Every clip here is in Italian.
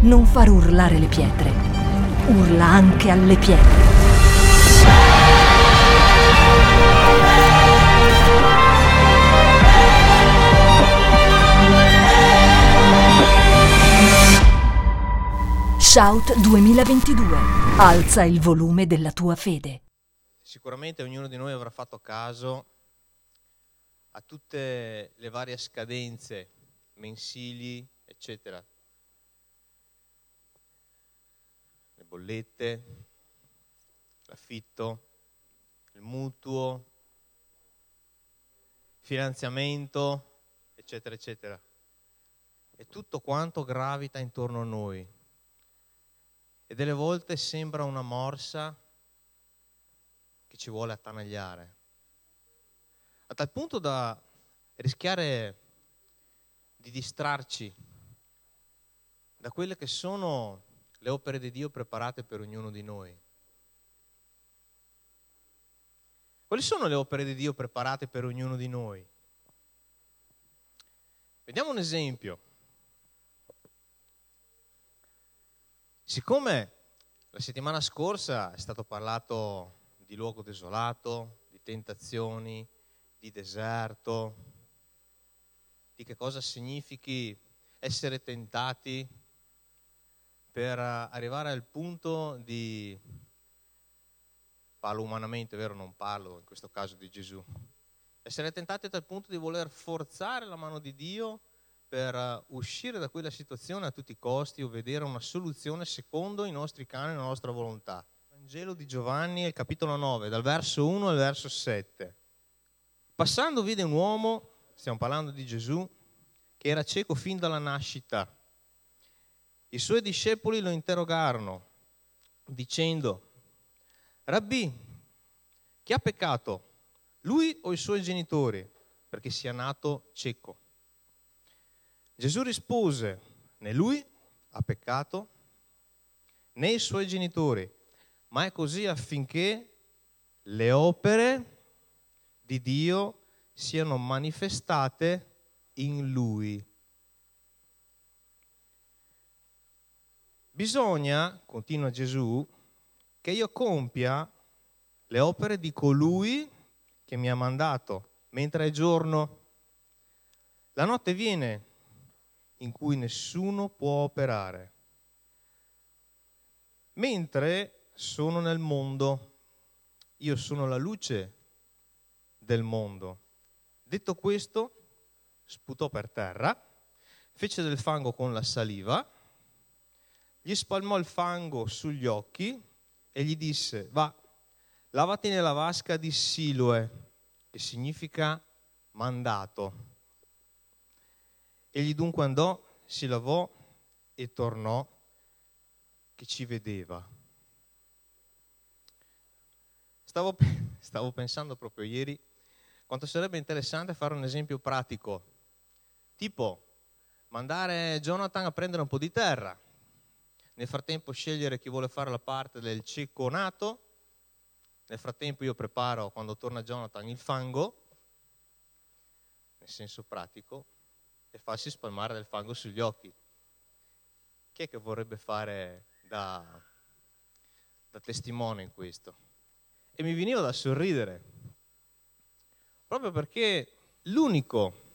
non far urlare le pietre, urla anche alle pietre. Shout 2022. Alza il volume della tua fede. Sicuramente ognuno di noi avrà fatto caso a tutte le varie scadenze mensili, eccetera. Le bollette, l'affitto, il mutuo, finanziamento, eccetera, eccetera. E tutto quanto gravita intorno a noi. E delle volte sembra una morsa che ci vuole attanagliare. A tal punto da rischiare di distrarci da quelle che sono le opere di Dio preparate per ognuno di noi. Quali sono le opere di Dio preparate per ognuno di noi? Vediamo un esempio. Siccome la settimana scorsa è stato parlato di luogo desolato, di tentazioni, di deserto, di che cosa significhi essere tentati per arrivare al punto di, parlo umanamente, vero? Non parlo in questo caso di Gesù, essere tentati a tal punto di voler forzare la mano di Dio per uscire da quella situazione a tutti i costi o vedere una soluzione secondo i nostri canoni e la nostra volontà. Vangelo di Giovanni, capitolo 9, dal verso 1 al verso 7. Passando vide un uomo, stiamo parlando di Gesù, che era cieco fin dalla nascita. I suoi discepoli lo interrogarono dicendo, Rabbi, chi ha peccato, lui o i suoi genitori, perché sia nato cieco? Gesù rispose, né lui ha peccato, né i suoi genitori, ma è così affinché le opere di Dio siano manifestate in lui. Bisogna, continua Gesù, che io compia le opere di colui che mi ha mandato, mentre è giorno. La notte viene in cui nessuno può operare. Mentre sono nel mondo, io sono la luce del mondo. Detto questo, sputò per terra, fece del fango con la saliva, gli spalmò il fango sugli occhi e gli disse, va, lavati nella vasca di Siloe, che significa mandato. Egli dunque andò, si lavò e tornò che ci vedeva. Stavo, stavo, pensando proprio ieri quanto sarebbe interessante fare un esempio pratico, tipo mandare Jonathan a prendere un po' di terra, nel frattempo scegliere chi vuole fare la parte del cieco nato, nel frattempo io preparo quando torna Jonathan il fango, nel senso pratico, e farsi spalmare del fango sugli occhi. Chi è che vorrebbe fare da, da testimone in questo? E mi veniva da sorridere, proprio perché l'unico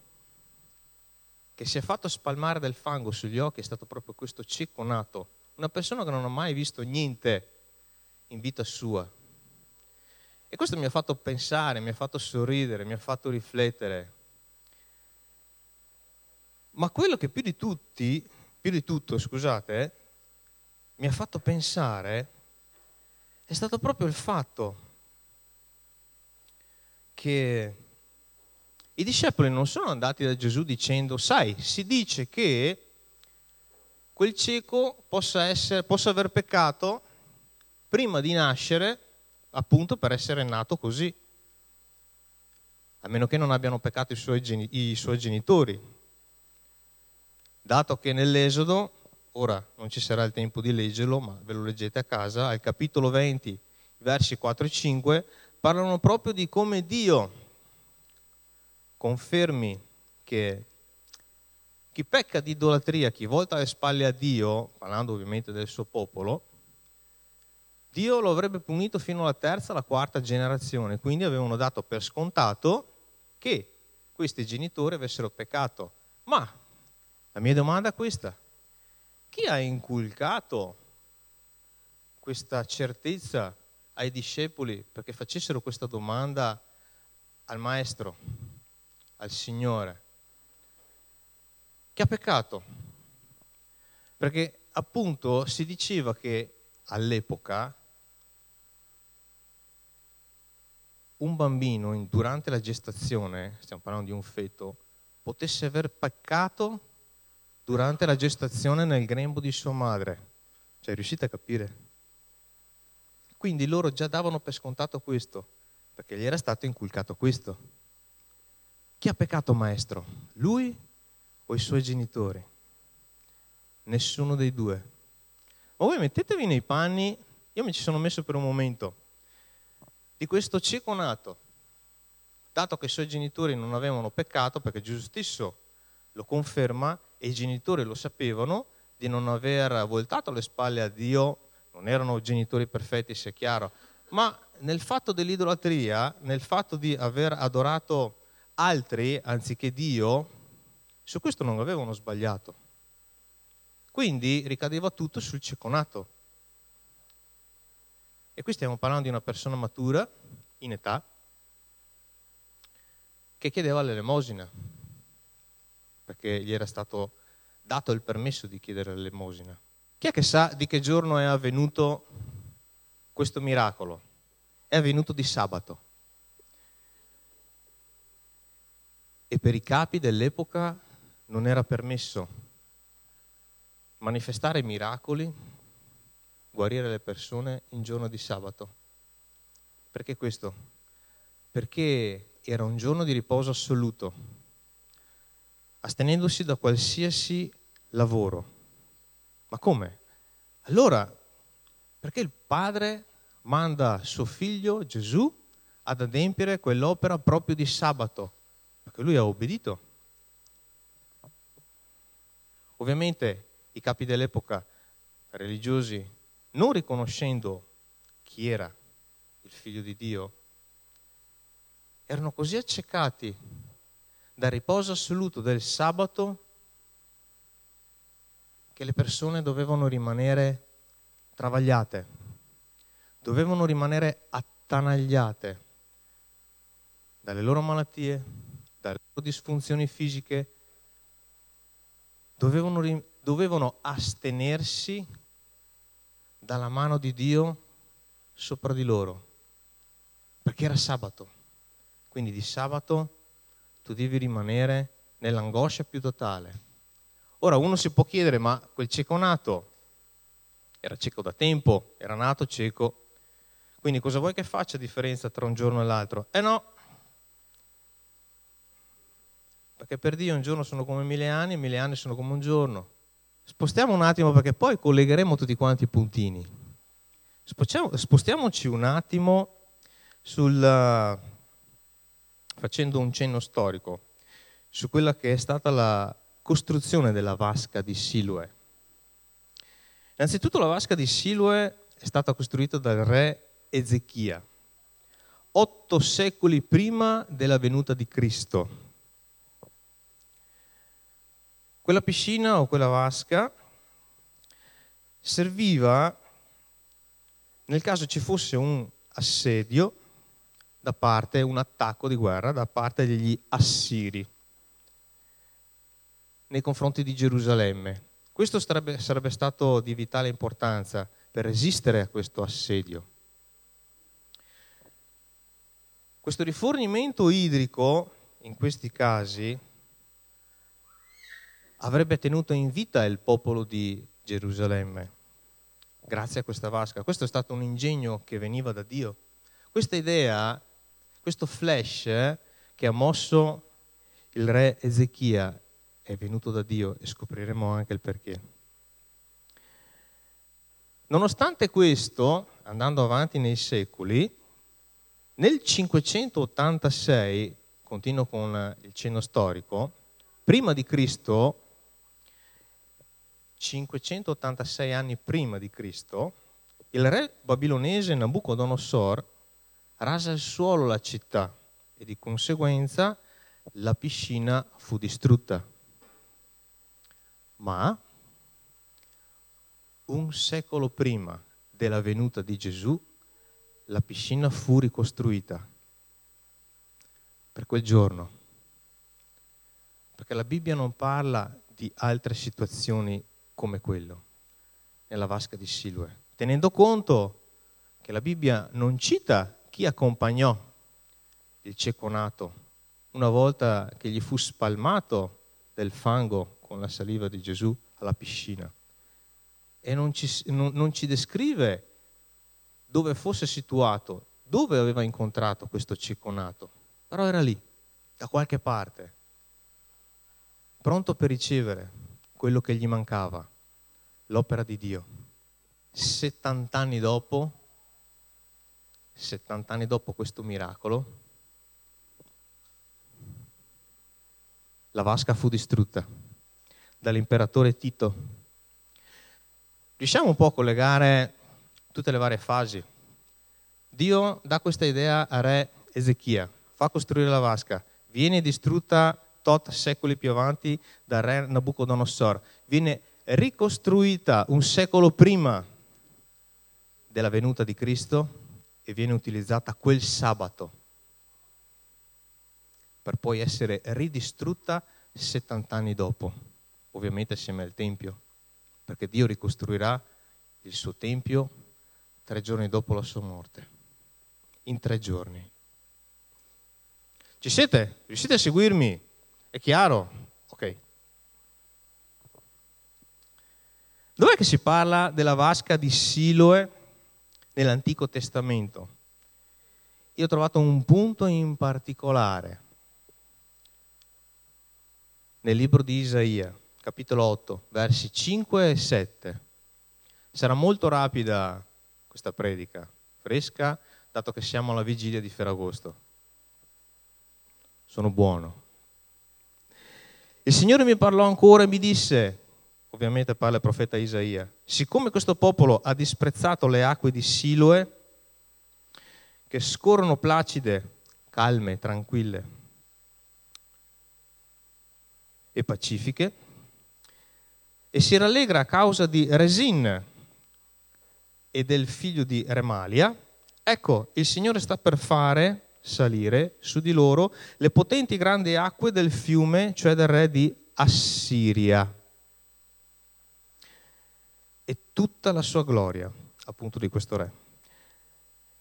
che si è fatto spalmare del fango sugli occhi è stato proprio questo cieco nato, una persona che non ha mai visto niente in vita sua. E questo mi ha fatto pensare, mi ha fatto sorridere, mi ha fatto riflettere ma quello che più di tutti, più di tutto, scusate, mi ha fatto pensare è stato proprio il fatto che i discepoli non sono andati da Gesù dicendo, sai, si dice che quel cieco possa, essere, possa aver peccato prima di nascere, appunto per essere nato così, a meno che non abbiano peccato i suoi, i suoi genitori. Dato che nell'Esodo, ora non ci sarà il tempo di leggerlo, ma ve lo leggete a casa, al capitolo 20, versi 4 e 5, parlano proprio di come Dio confermi che chi pecca di idolatria, chi volta le spalle a Dio, parlando ovviamente del suo popolo, Dio lo avrebbe punito fino alla terza, alla quarta generazione, quindi avevano dato per scontato che questi genitori avessero peccato. Ma la mia domanda è questa, chi ha inculcato questa certezza ai discepoli perché facessero questa domanda al Maestro, al Signore? Che ha peccato? Perché appunto si diceva che all'epoca un bambino durante la gestazione, stiamo parlando di un feto, potesse aver peccato durante la gestazione nel grembo di sua madre. Cioè, riuscite a capire? Quindi loro già davano per scontato questo, perché gli era stato inculcato questo. Chi ha peccato maestro? Lui o i suoi genitori? Nessuno dei due. Ma voi mettetevi nei panni, io mi ci sono messo per un momento, di questo cieco nato, dato che i suoi genitori non avevano peccato, perché Gesù stesso lo conferma e i genitori lo sapevano, di non aver voltato le spalle a Dio, non erano genitori perfetti, sia chiaro, ma nel fatto dell'idolatria, nel fatto di aver adorato altri anziché Dio, su questo non avevano sbagliato. Quindi ricadeva tutto sul cieco nato. E qui stiamo parlando di una persona matura, in età, che chiedeva l'elemosina, perché gli era stato dato il permesso di chiedere l'elemosina. Chi è che sa di che giorno è avvenuto questo miracolo? È avvenuto di sabato. E per i capi dell'epoca non era permesso manifestare miracoli guarire le persone in giorno di sabato. Perché questo? Perché era un giorno di riposo assoluto, astenendosi da qualsiasi lavoro. Ma come? Allora, perché il padre manda suo figlio Gesù ad adempiere quell'opera proprio di sabato? Perché lui ha obbedito. Ovviamente i capi dell'epoca religiosi non riconoscendo chi era il figlio di Dio, erano così accecati dal riposo assoluto del sabato che le persone dovevano rimanere travagliate, dovevano rimanere attanagliate dalle loro malattie, dalle loro disfunzioni fisiche, dovevano, dovevano astenersi dalla mano di Dio sopra di loro, perché era sabato. Quindi di sabato tu devi rimanere nell'angoscia più totale. Ora uno si può chiedere, ma quel cieco nato era cieco da tempo, era nato cieco, quindi cosa vuoi che faccia differenza tra un giorno e l'altro? Eh no, perché per Dio un giorno sono come mille anni, mille anni sono come un giorno. Spostiamo un attimo perché poi collegheremo tutti quanti i puntini. Spostiamo, spostiamoci un attimo sul, facendo un cenno storico su quella che è stata la costruzione della vasca di Siloe. Innanzitutto la vasca di Siloe è stata costruita dal re Ezechia, otto secoli prima della venuta di Cristo. Quella piscina o quella vasca serviva nel caso ci fosse un assedio da parte, un attacco di guerra da parte degli assiri nei confronti di Gerusalemme. Questo sarebbe, sarebbe stato di vitale importanza per resistere a questo assedio. Questo rifornimento idrico, in questi casi, avrebbe tenuto in vita il popolo di Gerusalemme, grazie a questa vasca. Questo è stato un ingegno che veniva da Dio. Questa idea, questo flash che ha mosso il re Ezechia è venuto da Dio e scopriremo anche il perché. Nonostante questo, andando avanti nei secoli, nel 586, continuo con il cenno storico, prima di Cristo 586 anni prima di Cristo, il re babilonese Nabucodonosor rase al suolo la città e di conseguenza la piscina fu distrutta. Ma un secolo prima della venuta di Gesù, la piscina fu ricostruita per quel giorno. Perché la Bibbia non parla di altre situazioni come quello, nella vasca di Siloe, tenendo conto che la Bibbia non cita chi accompagnò il cieco nato una volta che gli fu spalmato del fango con la saliva di Gesù alla piscina. E non ci, non, non ci descrive dove fosse situato, dove aveva incontrato questo cieco nato, però era lì, da qualche parte, pronto per ricevere quello che gli mancava, l'opera di Dio. 70 anni dopo, 70 anni dopo questo miracolo, la vasca fu distrutta dall'imperatore Tito riusciamo un po' a collegare tutte le varie fasi. Dio dà questa idea a re Ezechia, fa costruire la vasca, viene distrutta tot secoli più avanti dal re Nabucodonosor, viene ricostruita un secolo prima della venuta di Cristo e viene utilizzata quel sabato per poi essere ridistrutta 70 anni dopo, ovviamente assieme al Tempio perché Dio ricostruirà il suo tempio tre giorni dopo la sua morte, in tre giorni. Ci siete? Riuscite a seguirmi? È chiaro? Ok. Dov'è che si parla della vasca di Siloe nell'Antico Testamento? Io ho trovato un punto in particolare nel libro di Isaia capitolo 8, versi 5 e 7. Sarà molto rapida questa predica, fresca, dato che siamo alla vigilia di Ferragosto. Sono buono. Il Signore mi parlò ancora e mi disse, ovviamente parla il profeta Isaia, siccome questo popolo ha disprezzato le acque di Siloe, che scorrono placide, calme, tranquille e pacifiche, e si rallegra a causa di Resin e del figlio di Remalia, ecco, il Signore sta per fare salire su di loro le potenti grandi acque del fiume, cioè del re di Assiria. E tutta la sua gloria, appunto, di questo re.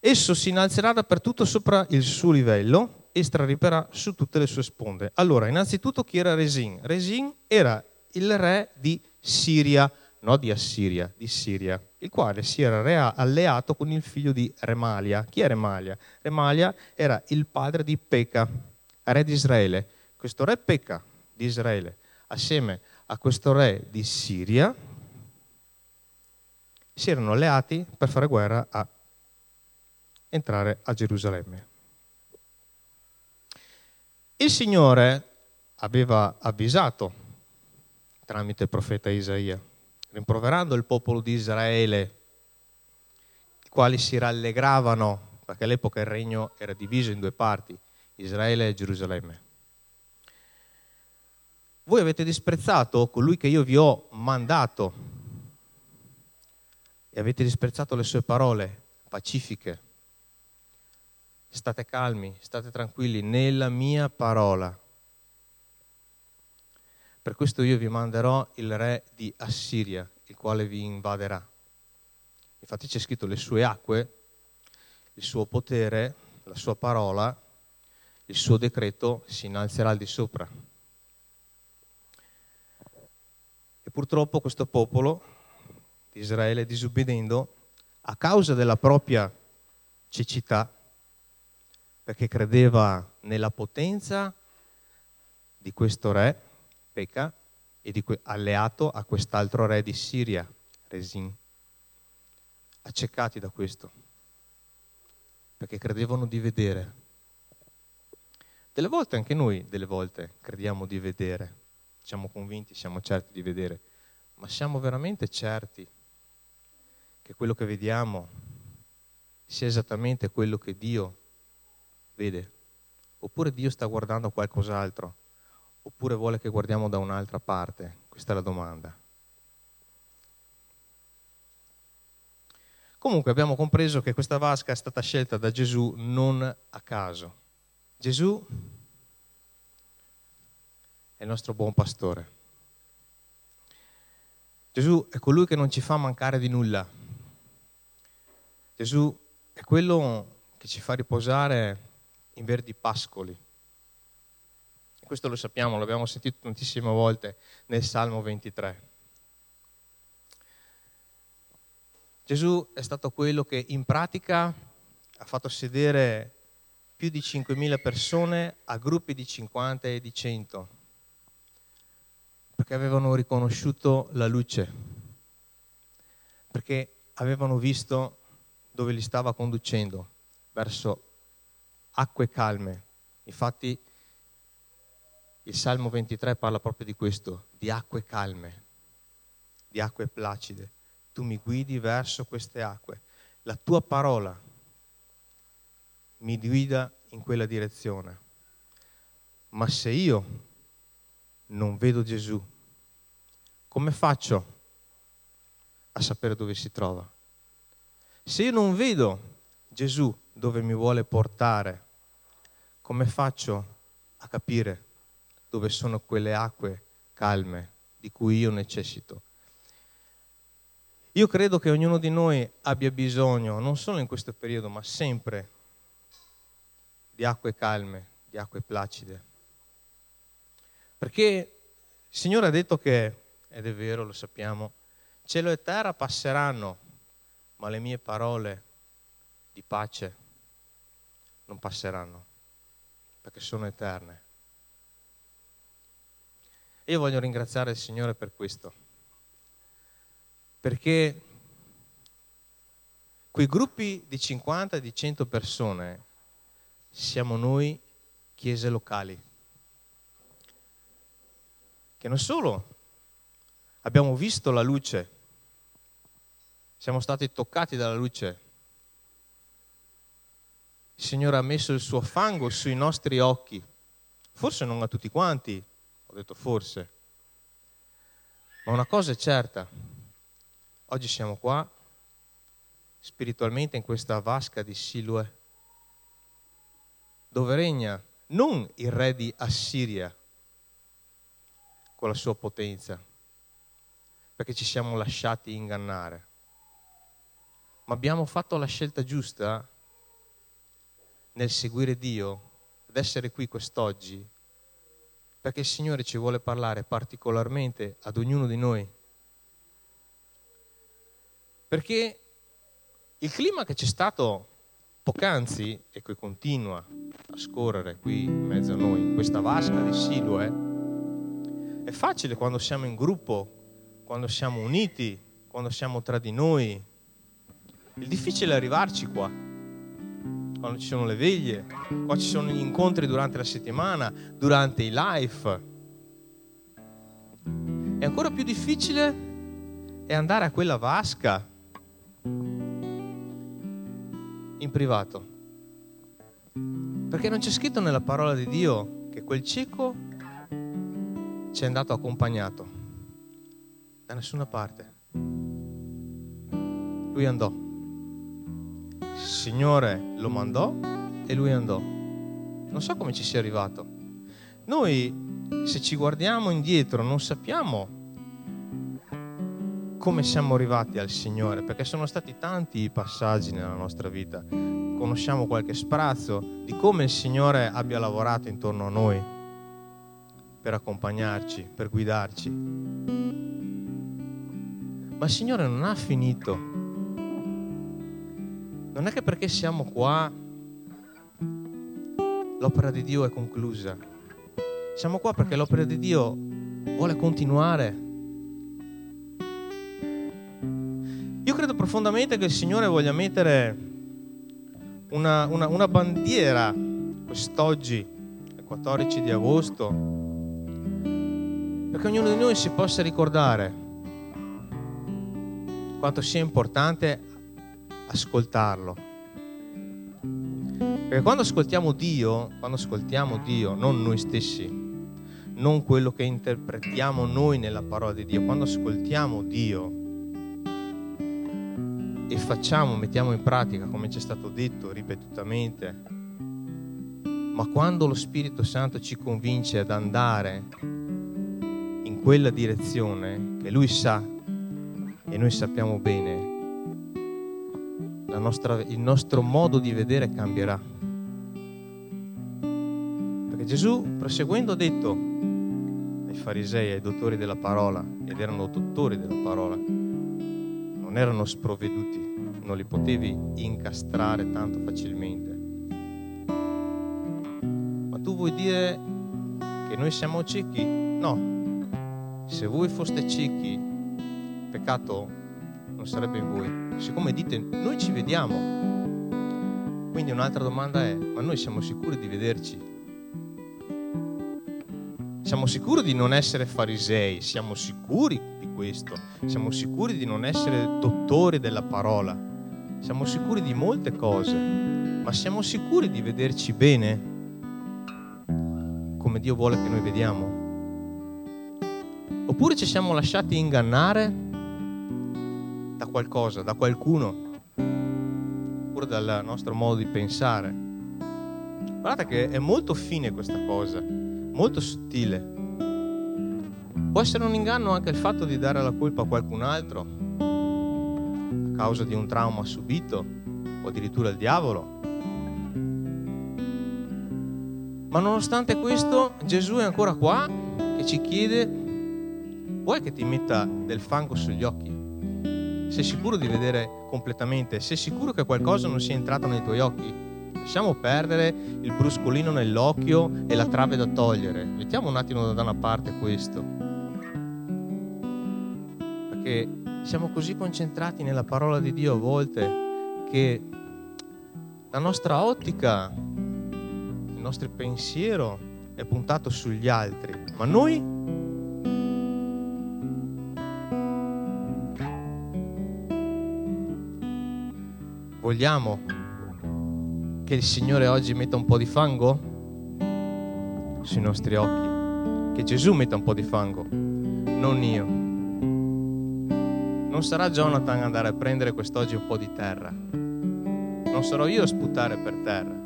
Esso si innalzerà dappertutto sopra il suo livello e strariperà su tutte le sue sponde. Allora, innanzitutto chi era Resin? Resin era il re di Siria, no di Assiria, di Siria, il quale si era alleato con il figlio di Remalia. Chi è Remalia? Remalia era il padre di Peca, re di Israele. Questo re Peca di Israele, assieme a questo re di Siria, si erano alleati per fare guerra a entrare a Gerusalemme. Il Signore aveva avvisato tramite il profeta Isaia, rimproverando il popolo di Israele, i quali si rallegravano, perché all'epoca il regno era diviso in due parti, Israele e Gerusalemme. Voi avete disprezzato colui che io vi ho mandato e avete disprezzato le sue parole pacifiche. State calmi, state tranquilli nella mia parola. Per questo io vi manderò il re di Assiria, il quale vi invaderà. Infatti c'è scritto le sue acque, il suo potere, la sua parola, il suo decreto si innalzerà al di sopra. E purtroppo questo popolo di Israele, disobbedendo, a causa della propria cecità, perché credeva nella potenza di questo re, Pekka e di que- alleato a quest'altro re di Siria, Resin, accecati da questo, perché credevano di vedere. Delle volte anche noi, delle volte, crediamo di vedere, siamo convinti, siamo certi di vedere, ma siamo veramente certi che quello che vediamo sia esattamente quello che Dio vede? Oppure Dio sta guardando qualcos'altro? Oppure vuole che guardiamo da un'altra parte? Questa è la domanda. Comunque abbiamo compreso che questa vasca è stata scelta da Gesù non a caso. Gesù è il nostro buon pastore. Gesù è colui che non ci fa mancare di nulla. Gesù è quello che ci fa riposare in verdi pascoli. Questo lo sappiamo, l'abbiamo sentito tantissime volte nel Salmo 23. Gesù è stato quello che in pratica ha fatto sedere più di 5.000 persone a gruppi di 50 e di 100, perché avevano riconosciuto la luce, perché avevano visto dove li stava conducendo, verso acque calme. Infatti il Salmo 23 parla proprio di questo, di acque calme, di acque placide tu mi guidi verso queste acque. La tua parola mi guida in quella direzione. Ma se io non vedo Gesù, come faccio a sapere dove si trova? Se io non vedo Gesù dove mi vuole portare, come faccio a capire dove sono quelle acque calme di cui io necessito? Io credo che ognuno di noi abbia bisogno, non solo in questo periodo, ma sempre, di acque calme, di acque placide. Perché il Signore ha detto che, ed è vero, lo sappiamo, cielo e terra passeranno, ma le mie parole di pace non passeranno, perché sono eterne. Io voglio ringraziare il Signore per questo perché quei gruppi di 50, di 100 persone siamo noi chiese locali, che non solo abbiamo visto la luce, siamo stati toccati dalla luce, il Signore ha messo il suo fango sui nostri occhi, forse non a tutti quanti, ho detto forse, ma una cosa è certa, Oggi siamo qua, spiritualmente, in questa vasca di Siloe, dove regna non il re di Assiria con la sua potenza, perché ci siamo lasciati ingannare, ma abbiamo fatto la scelta giusta nel seguire Dio, ad essere qui quest'oggi, perché il Signore ci vuole parlare particolarmente ad ognuno di noi perché il clima che c'è stato poc'anzi e che continua a scorrere qui in mezzo a noi, in questa vasca di Siloe, è facile quando siamo in gruppo, quando siamo uniti, quando siamo tra di noi. Il difficile è arrivarci qua, quando ci sono le veglie, quando ci sono gli incontri durante la settimana, durante i live. E ancora più difficile è andare a quella vasca in privato. Perché non c'è scritto nella parola di Dio che quel cieco ci è andato accompagnato da nessuna parte. Lui andò. Il Signore lo mandò e lui andò. Non so come ci sia arrivato. Noi, se ci guardiamo indietro, non sappiamo come siamo arrivati al Signore, perché sono stati tanti i passaggi nella nostra vita. Conosciamo qualche sprazzo di come il Signore abbia lavorato intorno a noi per accompagnarci, per guidarci. Ma il Signore non ha finito. Non è che perché siamo qua l'opera di Dio è conclusa. Siamo qua perché l'opera di Dio vuole continuare credo profondamente che il Signore voglia mettere una, una, una bandiera quest'oggi, il 14 di agosto, perché ognuno di noi si possa ricordare quanto sia importante ascoltarlo. Perché quando ascoltiamo Dio, quando ascoltiamo Dio, non noi stessi, non quello che interpretiamo noi nella parola di Dio, quando ascoltiamo Dio e facciamo, mettiamo in pratica come ci è stato detto ripetutamente, ma quando lo Spirito Santo ci convince ad andare in quella direzione che Lui sa e noi sappiamo bene, nostra, il nostro modo di vedere cambierà. Perché Gesù, proseguendo, ha detto ai farisei, ai dottori della parola, ed erano dottori della parola, non erano sprovveduti, non li potevi incastrare tanto facilmente. Ma tu vuoi dire che noi siamo ciechi? No. Se voi foste ciechi, peccato non sarebbe in voi. Siccome dite noi ci vediamo, quindi un'altra domanda è, ma noi siamo sicuri di vederci? Siamo sicuri di non essere farisei, siamo sicuri di questo, siamo sicuri di non essere dottori della parola, siamo sicuri di molte cose, ma siamo sicuri di vederci bene come Dio vuole che noi vediamo? Oppure ci siamo lasciati ingannare da qualcosa, da qualcuno, oppure dal nostro modo di pensare? Guardate che è molto fine questa cosa, molto sottile. Può essere un inganno anche il fatto di dare la colpa a qualcun altro a causa di un trauma subito o addirittura al diavolo. Ma nonostante questo Gesù è ancora qua che ci chiede, vuoi che ti metta del fango sugli occhi? Sei sicuro di vedere completamente? Sei sicuro che qualcosa non sia entrato nei tuoi occhi? Lasciamo perdere il bruscolino nell'occhio e la trave da togliere. Mettiamo un attimo da una parte questo. Perché siamo così concentrati nella parola di Dio a volte che la nostra ottica, il nostro pensiero è puntato sugli altri, ma noi vogliamo che il Signore oggi metta un po' di fango sui nostri occhi, che Gesù metta un po' di fango, non io. Non sarà Jonathan andare a prendere quest'oggi un po' di terra, non sarò io a sputare per terra.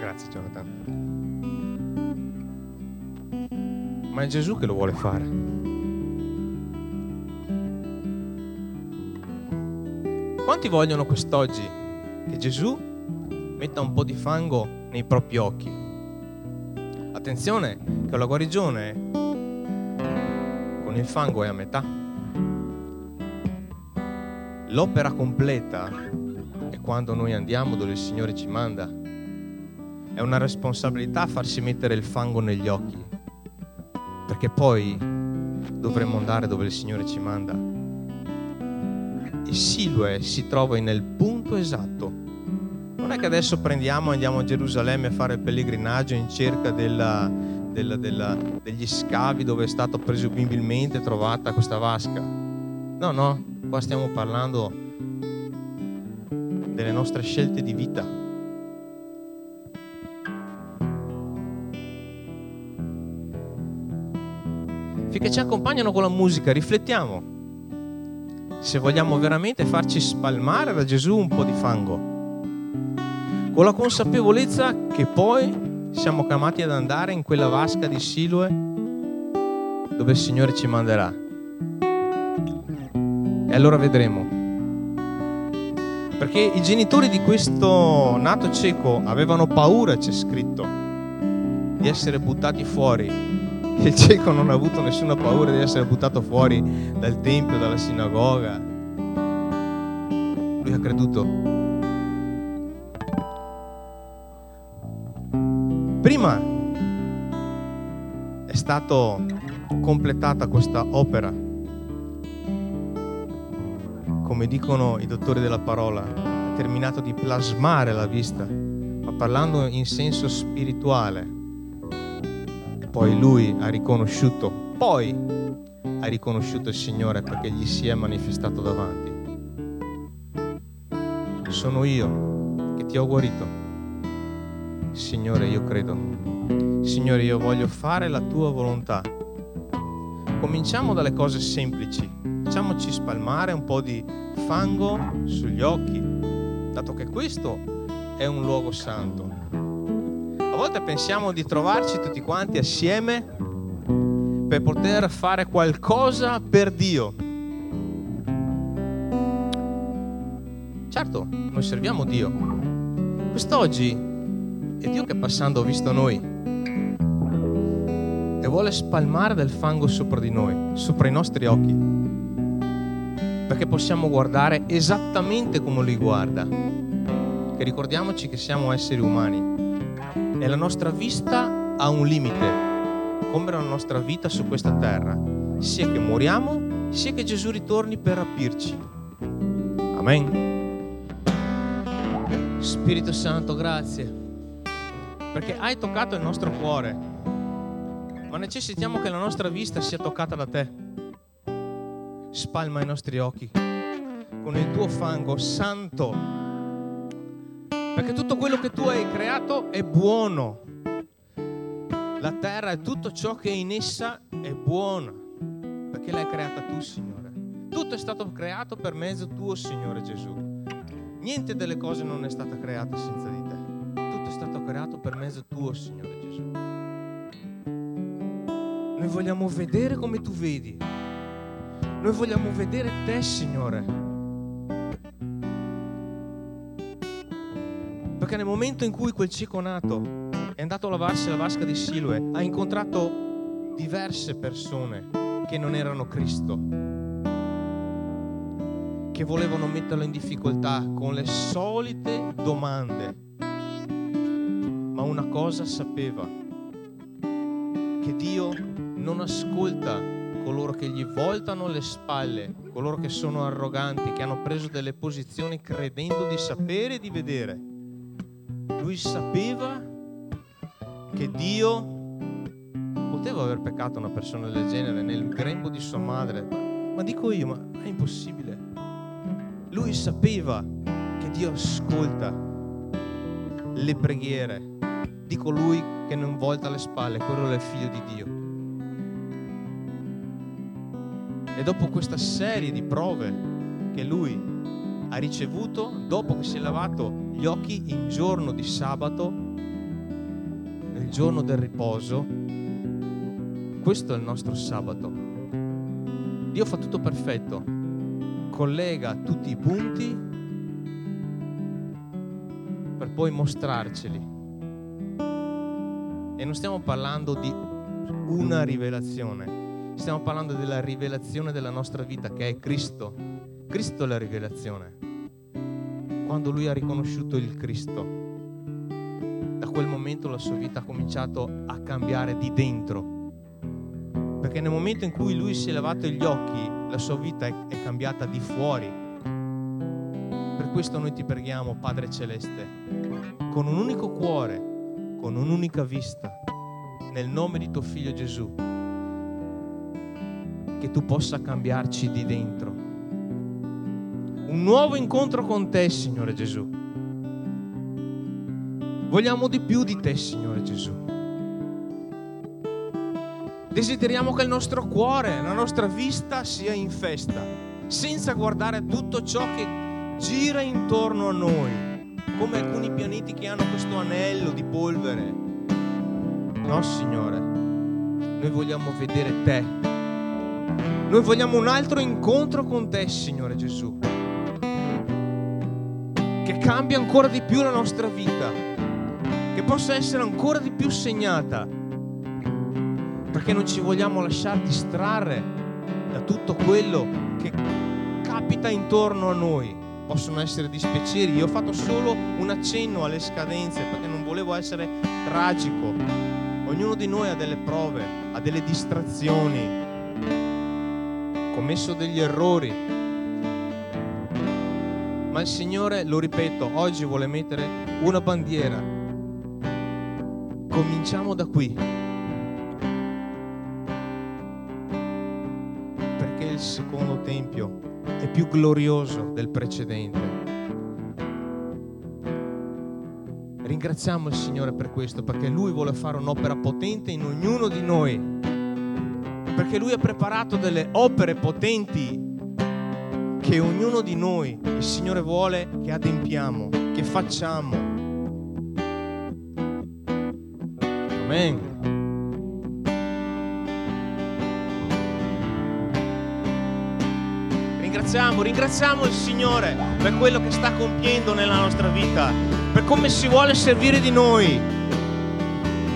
Grazie Jonathan. Ma è Gesù che lo vuole fare. Quanti vogliono quest'oggi che Gesù metta un po' di fango nei propri occhi? Attenzione che la guarigione con il fango è a metà. L'opera completa è quando noi andiamo dove il Signore ci manda. È una responsabilità farsi mettere il fango negli occhi perché poi dovremmo andare dove il Signore ci manda. E Siloe si trova nel punto esatto. Non è che adesso prendiamo e andiamo a Gerusalemme a fare il pellegrinaggio in cerca della, della, della, degli scavi dove è stata presumibilmente trovata questa vasca. No, no, qua stiamo parlando delle nostre scelte di vita finché ci accompagnano con la musica, riflettiamo se vogliamo veramente farci spalmare da Gesù un po' di fango, con la consapevolezza che poi siamo chiamati ad andare in quella vasca di Siloe dove il Signore ci manderà. E allora vedremo. Perché i genitori di questo nato cieco avevano paura, c'è scritto, di essere buttati fuori il cieco non ha avuto nessuna paura di essere buttato fuori dal tempio, dalla sinagoga. Lui ha creduto. Prima è stata completata questa opera, come dicono i dottori della parola, ha terminato di plasmare la vista, ma parlando in senso spirituale. Poi lui ha riconosciuto, poi ha riconosciuto il Signore perché gli si è manifestato davanti. Sono io che ti ho guarito. Signore, io credo. Signore, io voglio fare la tua volontà. Cominciamo dalle cose semplici. Facciamoci spalmare un po' di fango sugli occhi, dato che questo è un luogo santo. A volte pensiamo di trovarci tutti quanti assieme per poter fare qualcosa per Dio. Certo, noi serviamo Dio. Quest'oggi è Dio che passando ha visto noi e vuole spalmare del fango sopra di noi, sopra i nostri occhi, perché possiamo guardare esattamente come Lui guarda. Che ricordiamoci che siamo esseri umani e la nostra vista ha un limite, come la nostra vita su questa terra, sia che moriamo, sia che Gesù ritorni per rapirci. Amen. Spirito Santo, grazie perché hai toccato il nostro cuore, ma necessitiamo che la nostra vista sia toccata da te. Spalma i nostri occhi con il tuo fango santo, perché tutto quello che tu hai creato è buono. La terra e tutto ciò che è in essa è buono, perché l'hai creata tu, Signore. Tutto è stato creato per mezzo tuo, Signore Gesù. Niente delle cose non è stata creata senza di te stato creato per mezzo tuo, Signore Gesù. Noi vogliamo vedere come tu vedi. Noi vogliamo vedere te, Signore. Perché nel momento in cui quel cieco nato è andato a lavarsi la vasca di Siloe, ha incontrato diverse persone che non erano Cristo, che volevano metterlo in difficoltà con le solite domande ma una cosa sapeva, che Dio non ascolta coloro che gli voltano le spalle, coloro che sono arroganti, che hanno preso delle posizioni credendo di sapere e di vedere. Lui sapeva che Dio poteva aver peccato una persona del genere nel grembo di sua madre, ma, dico io, ma è impossibile. Lui sapeva che Dio ascolta le preghiere di colui che non volta le spalle, quello è il figlio di Dio. E dopo questa serie di prove che lui ha ricevuto, dopo che si è lavato gli occhi in giorno di sabato, nel giorno del riposo, questo è il nostro sabato. Dio fa tutto perfetto, collega tutti i punti per poi mostrarceli e non stiamo parlando di una rivelazione, stiamo parlando della rivelazione della nostra vita che è Cristo. Cristo è la rivelazione. Quando lui ha riconosciuto il Cristo, da quel momento la sua vita ha cominciato a cambiare di dentro. Perché nel momento in cui lui si è lavato gli occhi, la sua vita è, è cambiata di fuori. Per questo noi ti preghiamo, Padre Celeste, con un unico cuore, con un'unica vista, nel nome di tuo figlio Gesù, che tu possa cambiarci di dentro. Un nuovo incontro con te, Signore Gesù. Vogliamo di più di te, Signore Gesù. Desideriamo che il nostro cuore, la nostra vista sia in festa, senza guardare tutto ciò che gira intorno a noi come alcuni pianeti che hanno questo anello di polvere. No, Signore, noi vogliamo vedere te. Noi vogliamo un altro incontro con te, Signore Gesù, cambia ancora di più la nostra vita, che possa essere ancora di più segnata, perché non ci vogliamo lasciare distrarre da tutto quello che capita intorno a noi possono essere dispiaceri. Io ho fatto solo un accenno alle scadenze perché non volevo essere tragico. Ognuno di noi ha delle prove, ha delle distrazioni, commesso degli errori. Ma il Signore, lo ripeto, oggi vuole mettere una bandiera. Cominciamo da qui. Perché il secondo tempio è più glorioso del precedente. Ringraziamo il Signore per questo, perché Lui vuole fare un'opera potente in ognuno di noi. Perché Lui ha preparato delle opere potenti che ognuno di noi, il Signore vuole che adempiamo, che facciamo. Amen. Ringraziamo, ringraziamo il Signore per quello che sta compiendo nella nostra vita, per come si vuole servire di noi,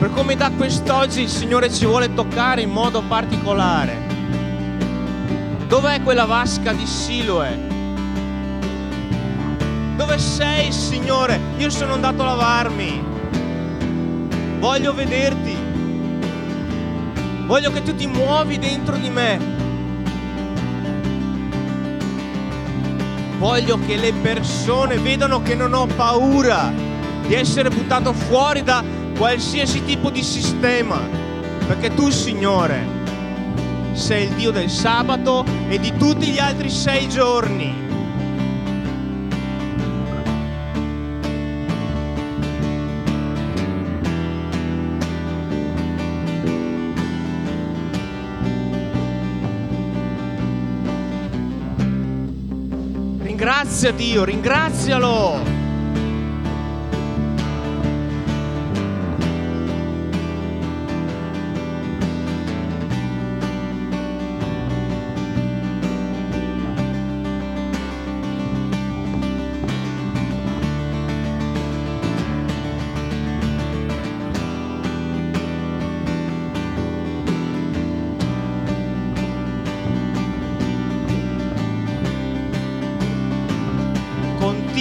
per come da quest'oggi il Signore ci vuole toccare in modo particolare. Dov'è quella vasca di Siloe? Dove sei, Signore? Io sono andato a lavarmi. Voglio vederti. Voglio che tu ti muovi dentro di me. Voglio che le persone vedano che non ho paura di essere buttato fuori da qualsiasi tipo di sistema. Perché tu, Signore, sei il Dio del sabato e di tutti gli altri sei giorni. Ringrazia Dio, ringrazialo.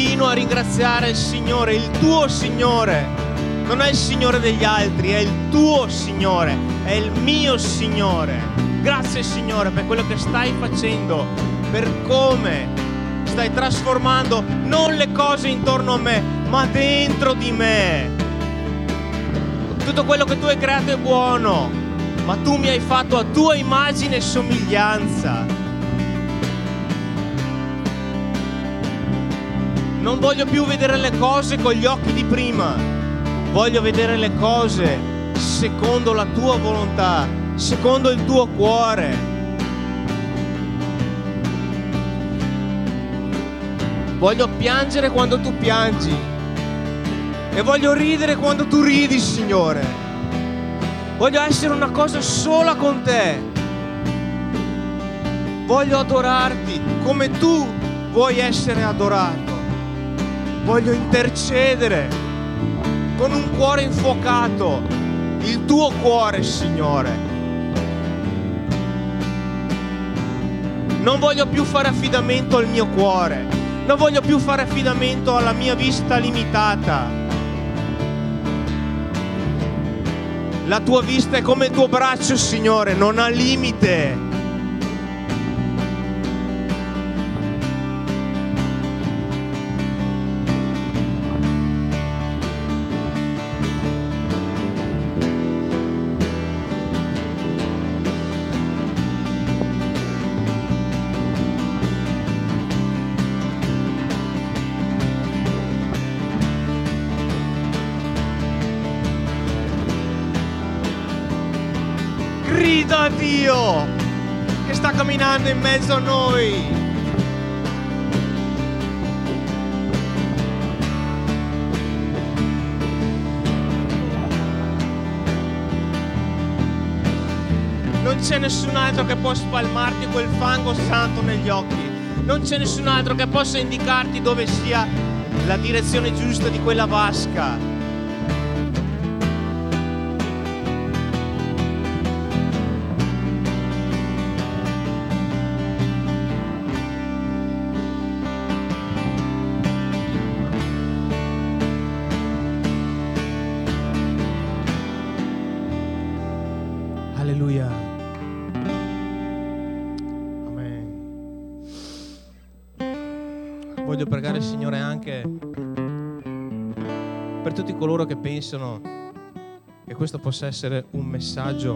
Continua a ringraziare il Signore, il tuo Signore. Non è il Signore degli altri, è il tuo Signore, è il mio Signore. Grazie Signore per quello che stai facendo, per come stai trasformando non le cose intorno a me, ma dentro di me. Tutto quello che tu hai creato è buono, ma tu mi hai fatto a tua immagine e somiglianza. Non voglio più vedere le cose con gli occhi di prima, voglio vedere le cose secondo la tua volontà, secondo il tuo cuore. Voglio piangere quando tu piangi e voglio ridere quando tu ridi, Signore. Voglio essere una cosa sola con te. Voglio adorarti come tu vuoi essere adorato. Voglio intercedere con un cuore infuocato, il tuo cuore, Signore. Non voglio più fare affidamento al mio cuore, non voglio più fare affidamento alla mia vista limitata. La tua vista è come il tuo braccio, Signore, non ha limite. Sta camminando in mezzo a noi. Non c'è nessun altro che può spalmarti quel fango santo negli occhi. Non c'è nessun altro che possa indicarti dove sia la direzione giusta di quella vasca. Pensano che questo possa essere un messaggio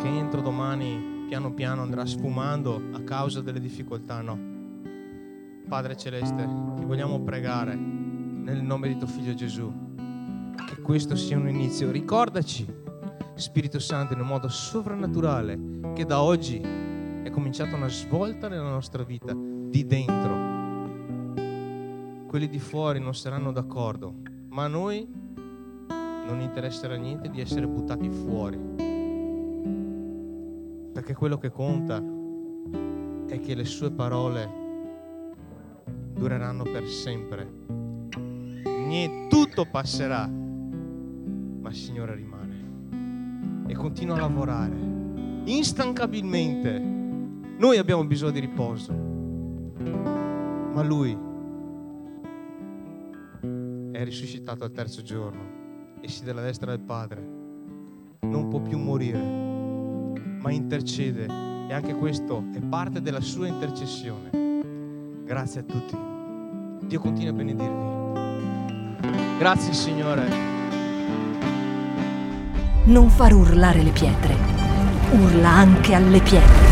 che entro domani piano piano andrà sfumando a causa delle difficoltà, no. Padre Celeste, ti vogliamo pregare nel nome di tuo Figlio Gesù che questo sia un inizio. Ricordaci, Spirito Santo, in un modo sovrannaturale, che da oggi è cominciata una svolta nella nostra vita, di dentro. Quelli di fuori non saranno d'accordo, ma a noi non interesserà niente di essere buttati fuori. Perché quello che conta è che le sue parole dureranno per sempre. Niente, tutto passerà, ma il Signore rimane e continua a lavorare instancabilmente. Noi abbiamo bisogno di riposo, ma Lui risuscitato al terzo giorno e si della destra del Padre. Non può più morire, ma intercede e anche questo è parte della sua intercessione. Grazie a tutti. Dio continua a benedirvi. Grazie Signore. Non far urlare le pietre, urla anche alle pietre.